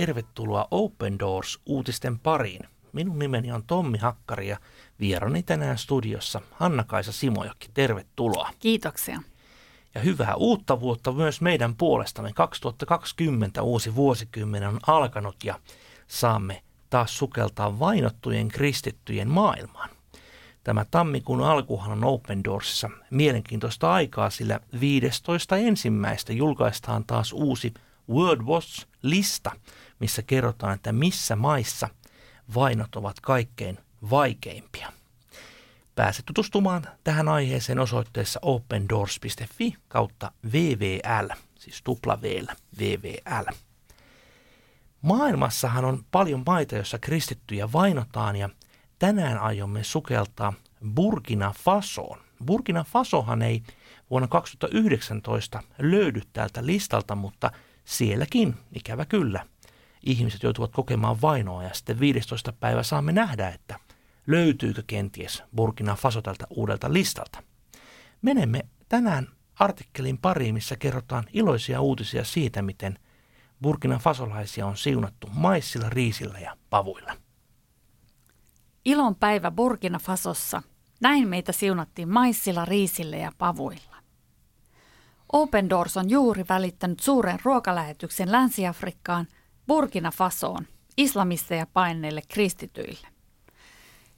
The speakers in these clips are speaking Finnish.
tervetuloa Open Doors-uutisten pariin. Minun nimeni on Tommi Hakkari ja vierani tänään studiossa Hanna-Kaisa Simojoki. Tervetuloa. Kiitoksia. Ja hyvää uutta vuotta myös meidän puolestamme. 2020 uusi vuosikymmen on alkanut ja saamme taas sukeltaa vainottujen kristittyjen maailmaan. Tämä tammikuun alkuhan on Open Doorsissa mielenkiintoista aikaa, sillä 15. ensimmäistä julkaistaan taas uusi World Watch-lista, missä kerrotaan, että missä maissa vainot ovat kaikkein vaikeimpia. Pääset tutustumaan tähän aiheeseen osoitteessa opendoors.fi kautta VVL, siis tupla VVL. Maailmassahan on paljon maita, joissa kristittyjä vainotaan ja tänään aiomme sukeltaa Burkina Fasoon. Burkina Fasohan ei vuonna 2019 löydy täältä listalta, mutta sielläkin, ikävä kyllä, ihmiset joutuvat kokemaan vainoa ja sitten 15. päivä saamme nähdä, että löytyykö kenties Burkina Faso tältä uudelta listalta. Menemme tänään artikkelin pariin, missä kerrotaan iloisia uutisia siitä, miten Burkina Fasolaisia on siunattu maissilla, riisillä ja pavuilla. Ilon päivä Burkina Fasossa. Näin meitä siunattiin maissilla, riisillä ja pavuilla. Open Doors on juuri välittänyt suuren ruokalähetyksen Länsi-Afrikkaan, Burkina Fasoon, islamisteja paineille kristityille.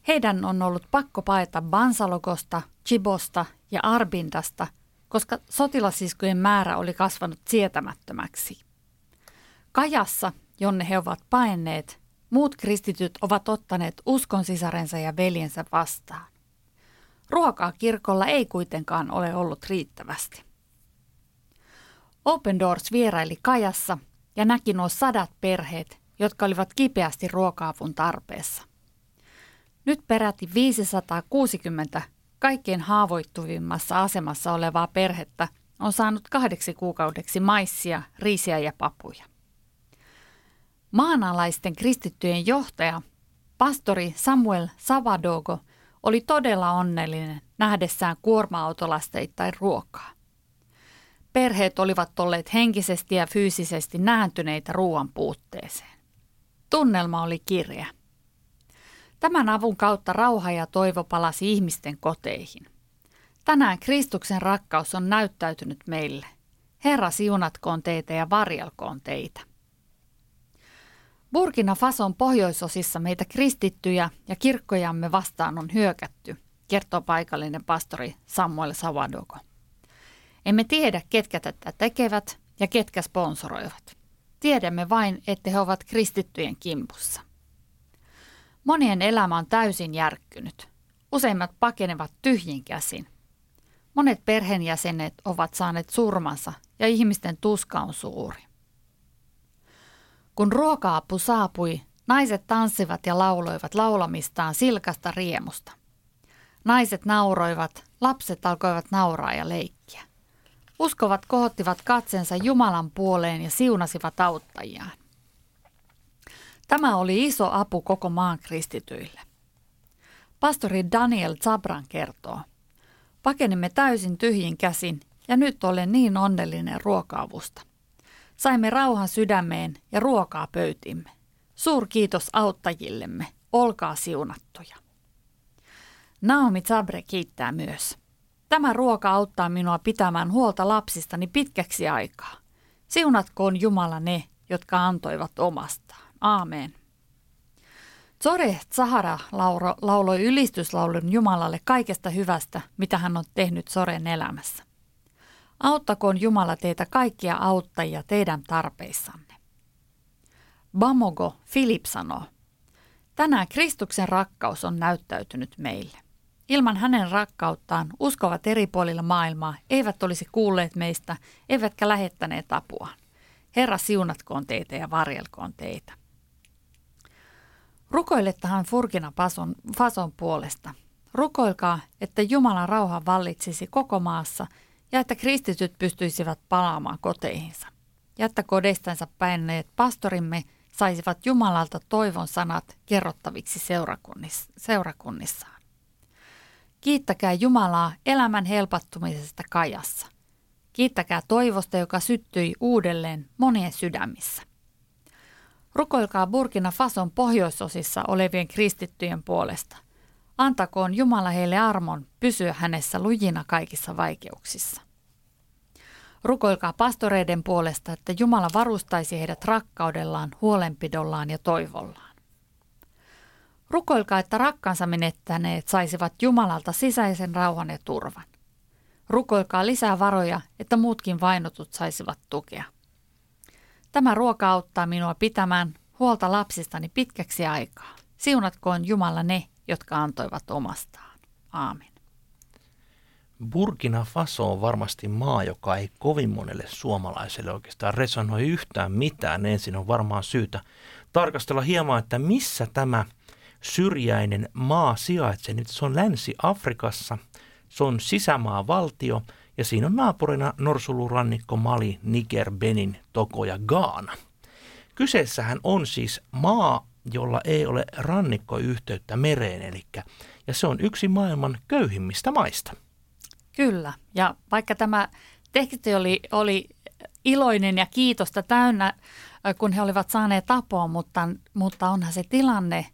Heidän on ollut pakko paeta Bansalogosta, Chibosta ja Arbindasta, koska sotilasiskujen määrä oli kasvanut sietämättömäksi. Kajassa, jonne he ovat paineet, muut kristityt ovat ottaneet uskon sisarensa ja veljensä vastaan. Ruokaa kirkolla ei kuitenkaan ole ollut riittävästi. Open Doors vieraili Kajassa ja näki nuo sadat perheet, jotka olivat kipeästi ruoka-avun tarpeessa. Nyt peräti 560 kaikkein haavoittuvimmassa asemassa olevaa perhettä on saanut kahdeksi kuukaudeksi maissia, riisiä ja papuja. Maanalaisten kristittyjen johtaja, pastori Samuel Savadogo, oli todella onnellinen nähdessään kuorma-autolasteittain ruokaa. Perheet olivat olleet henkisesti ja fyysisesti nääntyneitä ruoan puutteeseen. Tunnelma oli kirja. Tämän avun kautta rauha ja toivo palasi ihmisten koteihin. Tänään Kristuksen rakkaus on näyttäytynyt meille. Herra siunatkoon teitä ja varjelkoon teitä. Burkina Fason pohjoisosissa meitä kristittyjä ja kirkkojamme vastaan on hyökätty, kertoo paikallinen pastori Samuel Savadogo. Emme tiedä, ketkä tätä tekevät ja ketkä sponsoroivat. Tiedämme vain, että he ovat kristittyjen kimpussa. Monien elämä on täysin järkkynyt. Useimmat pakenevat tyhjin käsin. Monet perheenjäsenet ovat saaneet surmansa ja ihmisten tuska on suuri. Kun ruoka-apu saapui, naiset tanssivat ja lauloivat laulamistaan silkasta riemusta. Naiset nauroivat, lapset alkoivat nauraa ja leikkiä. Uskovat kohottivat katsensa Jumalan puoleen ja siunasivat auttajiaan. Tämä oli iso apu koko maan kristityille. Pastori Daniel Zabran kertoo, pakenimme täysin tyhjin käsin ja nyt olen niin onnellinen ruokaavusta. Saimme rauhan sydämeen ja ruokaa pöytimme. Suur kiitos auttajillemme, olkaa siunattuja. Naomi Zabre kiittää myös. Tämä ruoka auttaa minua pitämään huolta lapsistani pitkäksi aikaa. Siunatkoon Jumala ne, jotka antoivat omastaan. Aamen. Zore Zahara lauro, lauloi ylistyslaulun Jumalalle kaikesta hyvästä, mitä hän on tehnyt Soren elämässä. Auttakoon Jumala teitä kaikkia auttajia teidän tarpeissanne. Bamogo Filip sanoo, tänään Kristuksen rakkaus on näyttäytynyt meille. Ilman hänen rakkauttaan uskovat eri puolilla maailmaa eivät olisi kuulleet meistä, eivätkä lähettäneet apua. Herra siunatkoon teitä ja varjelkoon teitä. Rukoilettahan Furkina Fason, Fason puolesta. Rukoilkaa, että Jumalan rauha vallitsisi koko maassa ja että kristityt pystyisivät palaamaan koteihinsa. Ja että kodeistansa päinneet pastorimme saisivat Jumalalta toivon sanat kerrottaviksi seurakunnissaan. Kiittäkää Jumalaa elämän helpottumisesta kajassa. Kiittäkää toivosta, joka syttyi uudelleen monien sydämissä. Rukoilkaa Burkina Fason pohjoisosissa olevien kristittyjen puolesta. Antakoon Jumala heille armon pysyä hänessä lujina kaikissa vaikeuksissa. Rukoilkaa pastoreiden puolesta, että Jumala varustaisi heidät rakkaudellaan, huolenpidollaan ja toivollaan. Rukoilkaa, että rakkansa menettäneet saisivat Jumalalta sisäisen rauhan ja turvan. Rukoilkaa lisää varoja, että muutkin vainotut saisivat tukea. Tämä ruoka auttaa minua pitämään huolta lapsistani pitkäksi aikaa. Siunatkoon Jumala ne, jotka antoivat omastaan. Aamen. Burkina Faso on varmasti maa, joka ei kovin monelle suomalaiselle oikeastaan resonoi yhtään mitään. Ensin on varmaan syytä tarkastella hieman, että missä tämä syrjäinen maa sijaitsee. Nyt se on Länsi-Afrikassa, se on sisämaavaltio ja siinä on naapurina Norsulurannikko, Mali, Niger, Benin, Togo ja Gaana. Kyseessähän on siis maa, jolla ei ole rannikkoyhteyttä mereen, eli, ja se on yksi maailman köyhimmistä maista. Kyllä, ja vaikka tämä teksti oli, oli iloinen ja kiitosta täynnä, kun he olivat saaneet apua, mutta, mutta onhan se tilanne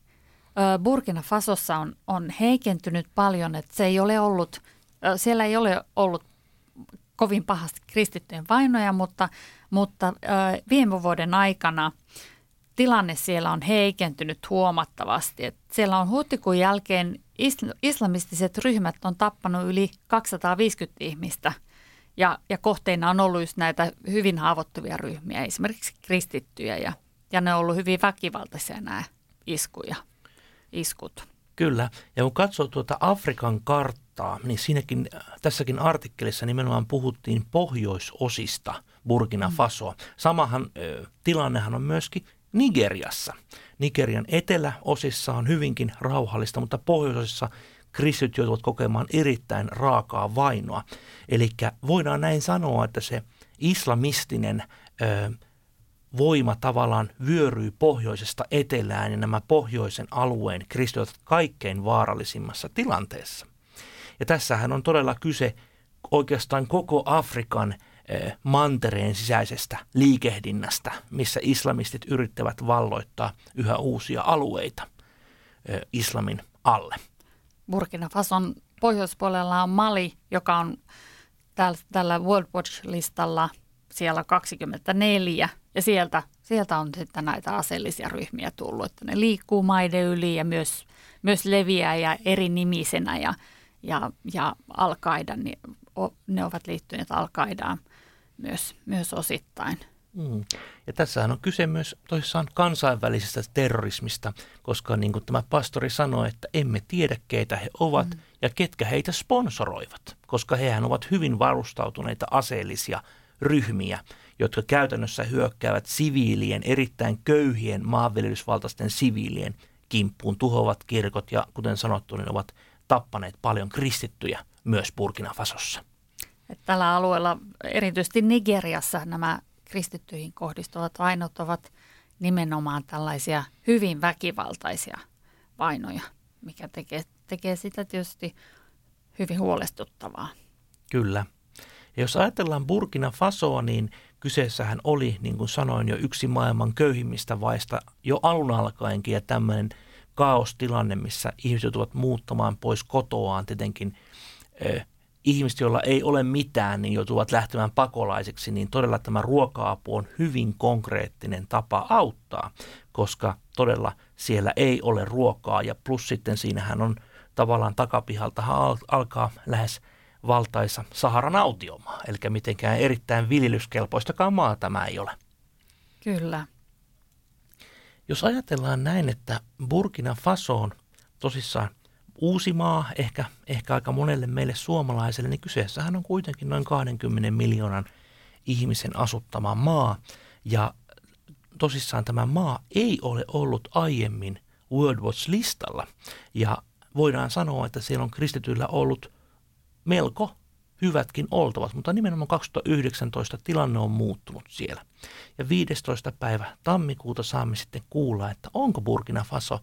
Burkina Fasossa on, on heikentynyt paljon, että se ei ole ollut, siellä ei ole ollut kovin pahasti kristittyjen vainoja, mutta, mutta viime vuoden aikana tilanne siellä on heikentynyt huomattavasti. Et siellä on huhtikuun jälkeen islamistiset ryhmät on tappanut yli 250 ihmistä ja, ja kohteina on ollut just näitä hyvin haavoittuvia ryhmiä, esimerkiksi kristittyjä ja, ja ne on ollut hyvin väkivaltaisia nämä iskuja, iskut. Kyllä, ja kun katsoo tuota Afrikan karttaa, niin siinäkin, tässäkin artikkelissa nimenomaan puhuttiin pohjoisosista Burkina mm. Fasoa. Samahan ö, tilannehan on myöskin Nigeriassa. Nigerian eteläosissa on hyvinkin rauhallista, mutta pohjoisosissa kristityt joutuvat kokemaan erittäin raakaa vainoa. Eli voidaan näin sanoa, että se islamistinen ö, voima tavallaan vyöryy pohjoisesta etelään ja nämä pohjoisen alueen kristityt kaikkein vaarallisimmassa tilanteessa. Ja tässähän on todella kyse oikeastaan koko Afrikan Eh, mantereen sisäisestä liikehdinnästä, missä islamistit yrittävät valloittaa yhä uusia alueita eh, islamin alle. Burkina Fason pohjoispuolella on Mali, joka on tällä World Watch-listalla siellä 24, ja sieltä, sieltä on sitten näitä aseellisia ryhmiä tullut, että ne liikkuu maiden yli ja myös, myös leviää ja eri nimisenä, ja, ja, ja al niin ne ovat liittyneet al myös, myös osittain. Mm. Ja tässähän on kyse myös toisaan kansainvälisestä terrorismista, koska niin kuin tämä pastori sanoi, että emme tiedä keitä he ovat mm. ja ketkä heitä sponsoroivat, koska hehän ovat hyvin varustautuneita aseellisia ryhmiä, jotka käytännössä hyökkäävät siviilien, erittäin köyhien maanviljelysvaltaisten siviilien kimppuun, tuhoavat kirkot ja kuten sanottu, niin ovat tappaneet paljon kristittyjä myös Burkina Fasossa. Tällä alueella, erityisesti Nigeriassa, nämä kristittyihin kohdistuvat vainot ovat nimenomaan tällaisia hyvin väkivaltaisia vainoja, mikä tekee, tekee sitä tietysti hyvin huolestuttavaa. Kyllä. Ja jos ajatellaan Burkina Fasoa, niin kyseessähän oli, niin kuin sanoin, jo yksi maailman köyhimmistä vaista jo alun alkaenkin ja tämmöinen kaostilanne, missä ihmiset joutuvat muuttamaan pois kotoaan. Tietenkin ihmiset, joilla ei ole mitään, niin joutuvat lähtemään pakolaisiksi, niin todella tämä ruoka-apu on hyvin konkreettinen tapa auttaa, koska todella siellä ei ole ruokaa. Ja plus sitten siinähän on tavallaan takapihalta alkaa lähes valtaisa Saharan autiomaa, eli mitenkään erittäin viljelyskelpoistakaan maa tämä ei ole. Kyllä. Jos ajatellaan näin, että Burkina Faso on tosissaan uusi maa, ehkä, ehkä aika monelle meille suomalaiselle, niin kyseessähän on kuitenkin noin 20 miljoonan ihmisen asuttama maa. Ja tosissaan tämä maa ei ole ollut aiemmin World Watch-listalla. Ja voidaan sanoa, että siellä on kristityillä ollut melko hyvätkin oltavat, mutta nimenomaan 2019 tilanne on muuttunut siellä. Ja 15. päivä tammikuuta saamme sitten kuulla, että onko Burkina Faso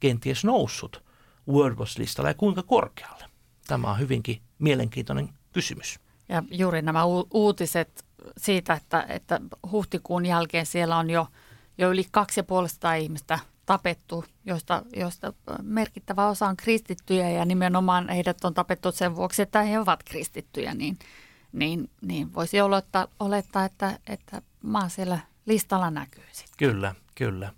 kenties noussut WordPress-listalla ja kuinka korkealle? Tämä on hyvinkin mielenkiintoinen kysymys. Ja juuri nämä u- uutiset siitä, että, että huhtikuun jälkeen siellä on jo, jo yli 250 ihmistä tapettu, joista, joista merkittävä osa on kristittyjä ja nimenomaan heidät on tapettu sen vuoksi, että he ovat kristittyjä, niin, niin, niin voisi olettaa, olettaa, että, että maa siellä listalla näkyy sitten. Kyllä, kyllä.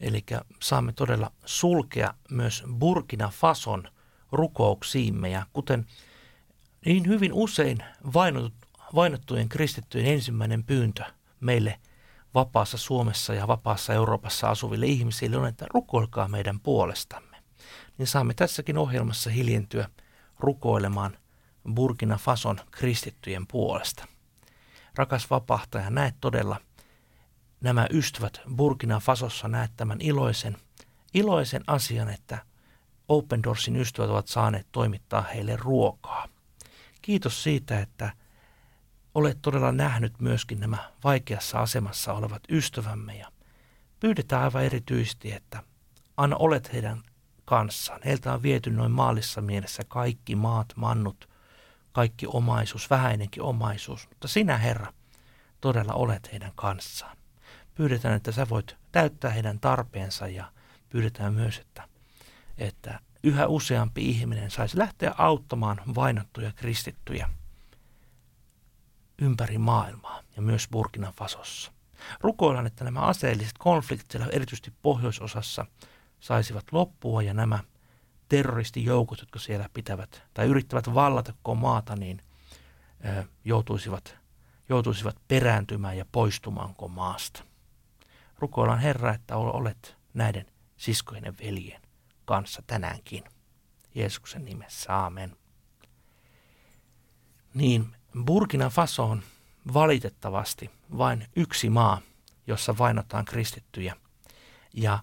Eli saamme todella sulkea myös Burkina Fason rukouksiimme ja kuten niin hyvin usein vainottujen kristittyjen ensimmäinen pyyntö meille vapaassa Suomessa ja vapaassa Euroopassa asuville ihmisille on, että rukoilkaa meidän puolestamme. Niin saamme tässäkin ohjelmassa hiljentyä rukoilemaan Burkina Fason kristittyjen puolesta. Rakas vapahtaja, näet todella nämä ystävät Burkina Fasossa, näet tämän iloisen, iloisen asian, että Open Doorsin ystävät ovat saaneet toimittaa heille ruokaa. Kiitos siitä, että olet todella nähnyt myöskin nämä vaikeassa asemassa olevat ystävämme ja pyydetään aivan erityisesti, että anna olet heidän kanssaan. Heiltä on viety noin maalissa mielessä kaikki maat, mannut, kaikki omaisuus, vähäinenkin omaisuus, mutta sinä Herra todella olet heidän kanssaan. Pyydetään, että sä voit täyttää heidän tarpeensa ja pyydetään myös, että, että yhä useampi ihminen saisi lähteä auttamaan vainottuja kristittyjä ympäri maailmaa ja myös Burkina Fasossa. Rukoillaan, että nämä aseelliset konfliktit siellä erityisesti pohjoisosassa saisivat loppua ja nämä terroristijoukot, jotka siellä pitävät tai yrittävät vallata koko maata, niin joutuisivat, joutuisivat perääntymään ja poistumaan koko maasta. Rukoillaan Herra, että olet näiden siskojen ja veljen kanssa tänäänkin. Jeesuksen nimessä, aamen. Niin, Burkina Faso on valitettavasti vain yksi maa, jossa vainotaan kristittyjä. Ja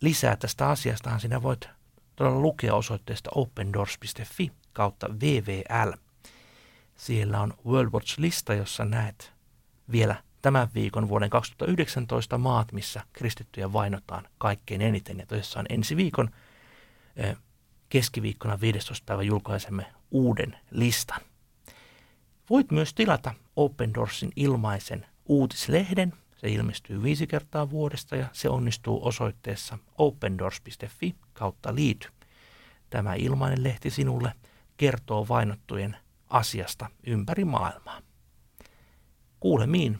lisää tästä asiastahan sinä voit todella lukea osoitteesta opendoors.fi kautta VVL. Siellä on World Watch-lista, jossa näet vielä tämän viikon vuoden 2019 maat, missä kristittyjä vainotaan kaikkein eniten. Ja tosissaan ensi viikon keskiviikkona 15. päivä julkaisemme uuden listan. Voit myös tilata Open Doorsin ilmaisen uutislehden. Se ilmestyy viisi kertaa vuodesta ja se onnistuu osoitteessa opendoors.fi kautta liity. Tämä ilmainen lehti sinulle kertoo vainottujen asiasta ympäri maailmaa. Kuulemiin